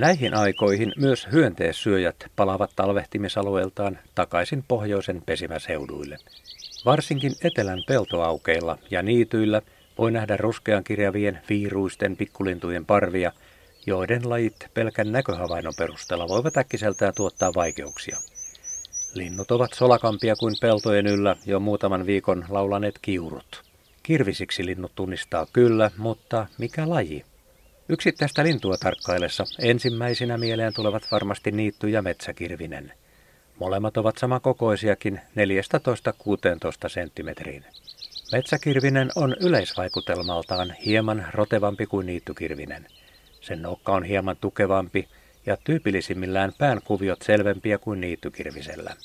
Näihin aikoihin myös hyönteissyöjät palavat talvehtimisalueeltaan takaisin pohjoisen pesimäseuduille. Varsinkin etelän peltoaukeilla ja niityillä voi nähdä ruskean kirjavien viiruisten pikkulintujen parvia, joiden lajit pelkän näköhavainnon perusteella voivat äkkiseltään tuottaa vaikeuksia. Linnut ovat solakampia kuin peltojen yllä jo muutaman viikon laulaneet kiurut. Kirvisiksi linnut tunnistaa kyllä, mutta mikä laji? Yksittäistä lintua tarkkaillessa ensimmäisinä mieleen tulevat varmasti niitty ja metsäkirvinen. Molemmat ovat samankokoisiakin 14-16 senttimetriin. Metsäkirvinen on yleisvaikutelmaltaan hieman rotevampi kuin niittykirvinen. Sen nokka on hieman tukevampi ja tyypillisimmillään pään kuviot selvempiä kuin niittykirvisellä.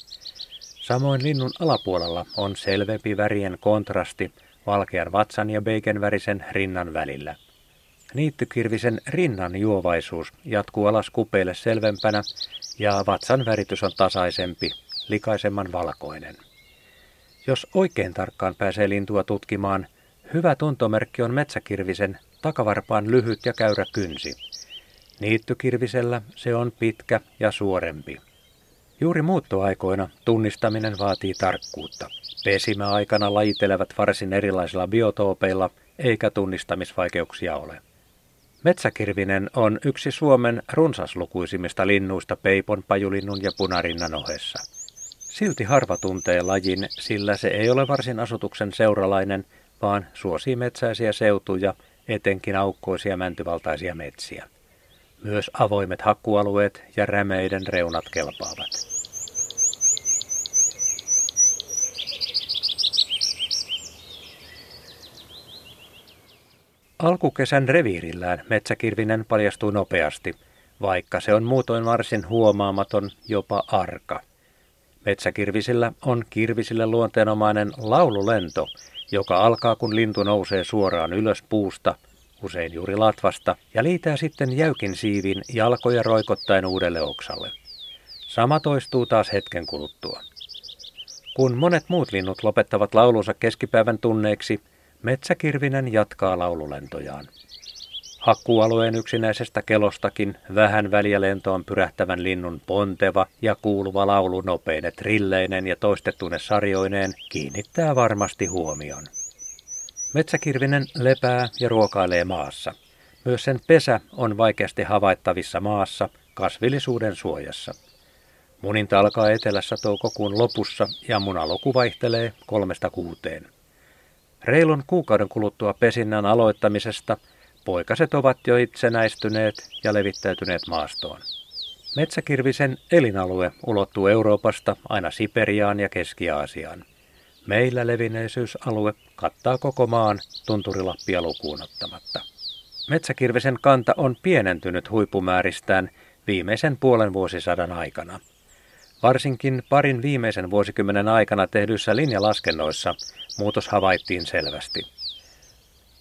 Samoin linnun alapuolella on selvempi värien kontrasti valkean vatsan ja värisen rinnan välillä. Niittykirvisen rinnan juovaisuus jatkuu alas kupeille selvempänä ja vatsan väritys on tasaisempi, likaisemman valkoinen. Jos oikein tarkkaan pääsee lintua tutkimaan, hyvä tuntomerkki on metsäkirvisen takavarpaan lyhyt ja käyrä kynsi. Niittykirvisellä se on pitkä ja suorempi. Juuri muuttoaikoina tunnistaminen vaatii tarkkuutta. Pesimäaikana lajitelevat varsin erilaisilla biotoopeilla, eikä tunnistamisvaikeuksia ole. Metsäkirvinen on yksi Suomen runsaslukuisimmista linnuista peipon, pajulinnun ja punarinnan ohessa. Silti harva tuntee lajin, sillä se ei ole varsin asutuksen seuralainen, vaan suosii metsäisiä seutuja, etenkin aukkoisia mäntyvaltaisia metsiä. Myös avoimet hakkualueet ja rämeiden reunat kelpaavat. Alkukesän reviirillään metsäkirvinen paljastuu nopeasti, vaikka se on muutoin varsin huomaamaton, jopa arka. Metsäkirvisillä on kirvisille luonteenomainen laululento, joka alkaa kun lintu nousee suoraan ylös puusta, usein juuri latvasta, ja liitää sitten jäykin siivin jalkoja roikottaen uudelle oksalle. Sama toistuu taas hetken kuluttua. Kun monet muut linnut lopettavat laulunsa keskipäivän tunneiksi, Metsäkirvinen jatkaa laululentojaan. Hakkualueen yksinäisestä kelostakin vähän väliä lentoon pyrähtävän linnun ponteva ja kuuluva laulu nopeine trilleinen ja toistettuine sarjoineen kiinnittää varmasti huomion. Metsäkirvinen lepää ja ruokailee maassa. Myös sen pesä on vaikeasti havaittavissa maassa kasvillisuuden suojassa. Muninta alkaa etelässä toukokuun lopussa ja munaloku vaihtelee kolmesta kuuteen. Reilun kuukauden kuluttua pesinnän aloittamisesta poikaset ovat jo itsenäistyneet ja levittäytyneet maastoon. Metsäkirvisen elinalue ulottuu Euroopasta aina Siperiaan ja Keski-Aasiaan. Meillä levinneisyysalue kattaa koko maan tunturilappia lukuun ottamatta. Metsäkirvisen kanta on pienentynyt huippumääristään viimeisen puolen vuosisadan aikana. Varsinkin parin viimeisen vuosikymmenen aikana tehdyissä linjalaskennoissa muutos havaittiin selvästi.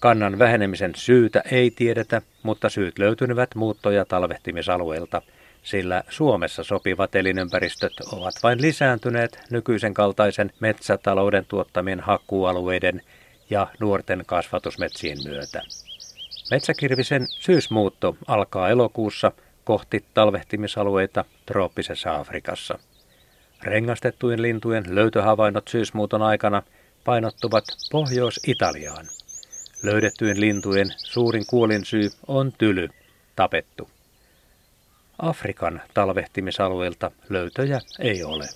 Kannan vähenemisen syytä ei tiedetä, mutta syyt löytyvät muutto- ja talvehtimisalueilta, sillä Suomessa sopivat elinympäristöt ovat vain lisääntyneet nykyisen kaltaisen metsätalouden tuottamien hakkualueiden ja nuorten kasvatusmetsien myötä. Metsäkirvisen syysmuutto alkaa elokuussa kohti talvehtimisalueita trooppisessa Afrikassa. Rengastettujen lintujen löytöhavainnot syysmuuton aikana painottuvat Pohjois-Italiaan. Löydettyjen lintujen suurin kuolinsyy on tyly, tapettu. Afrikan talvehtimisalueelta löytöjä ei ole.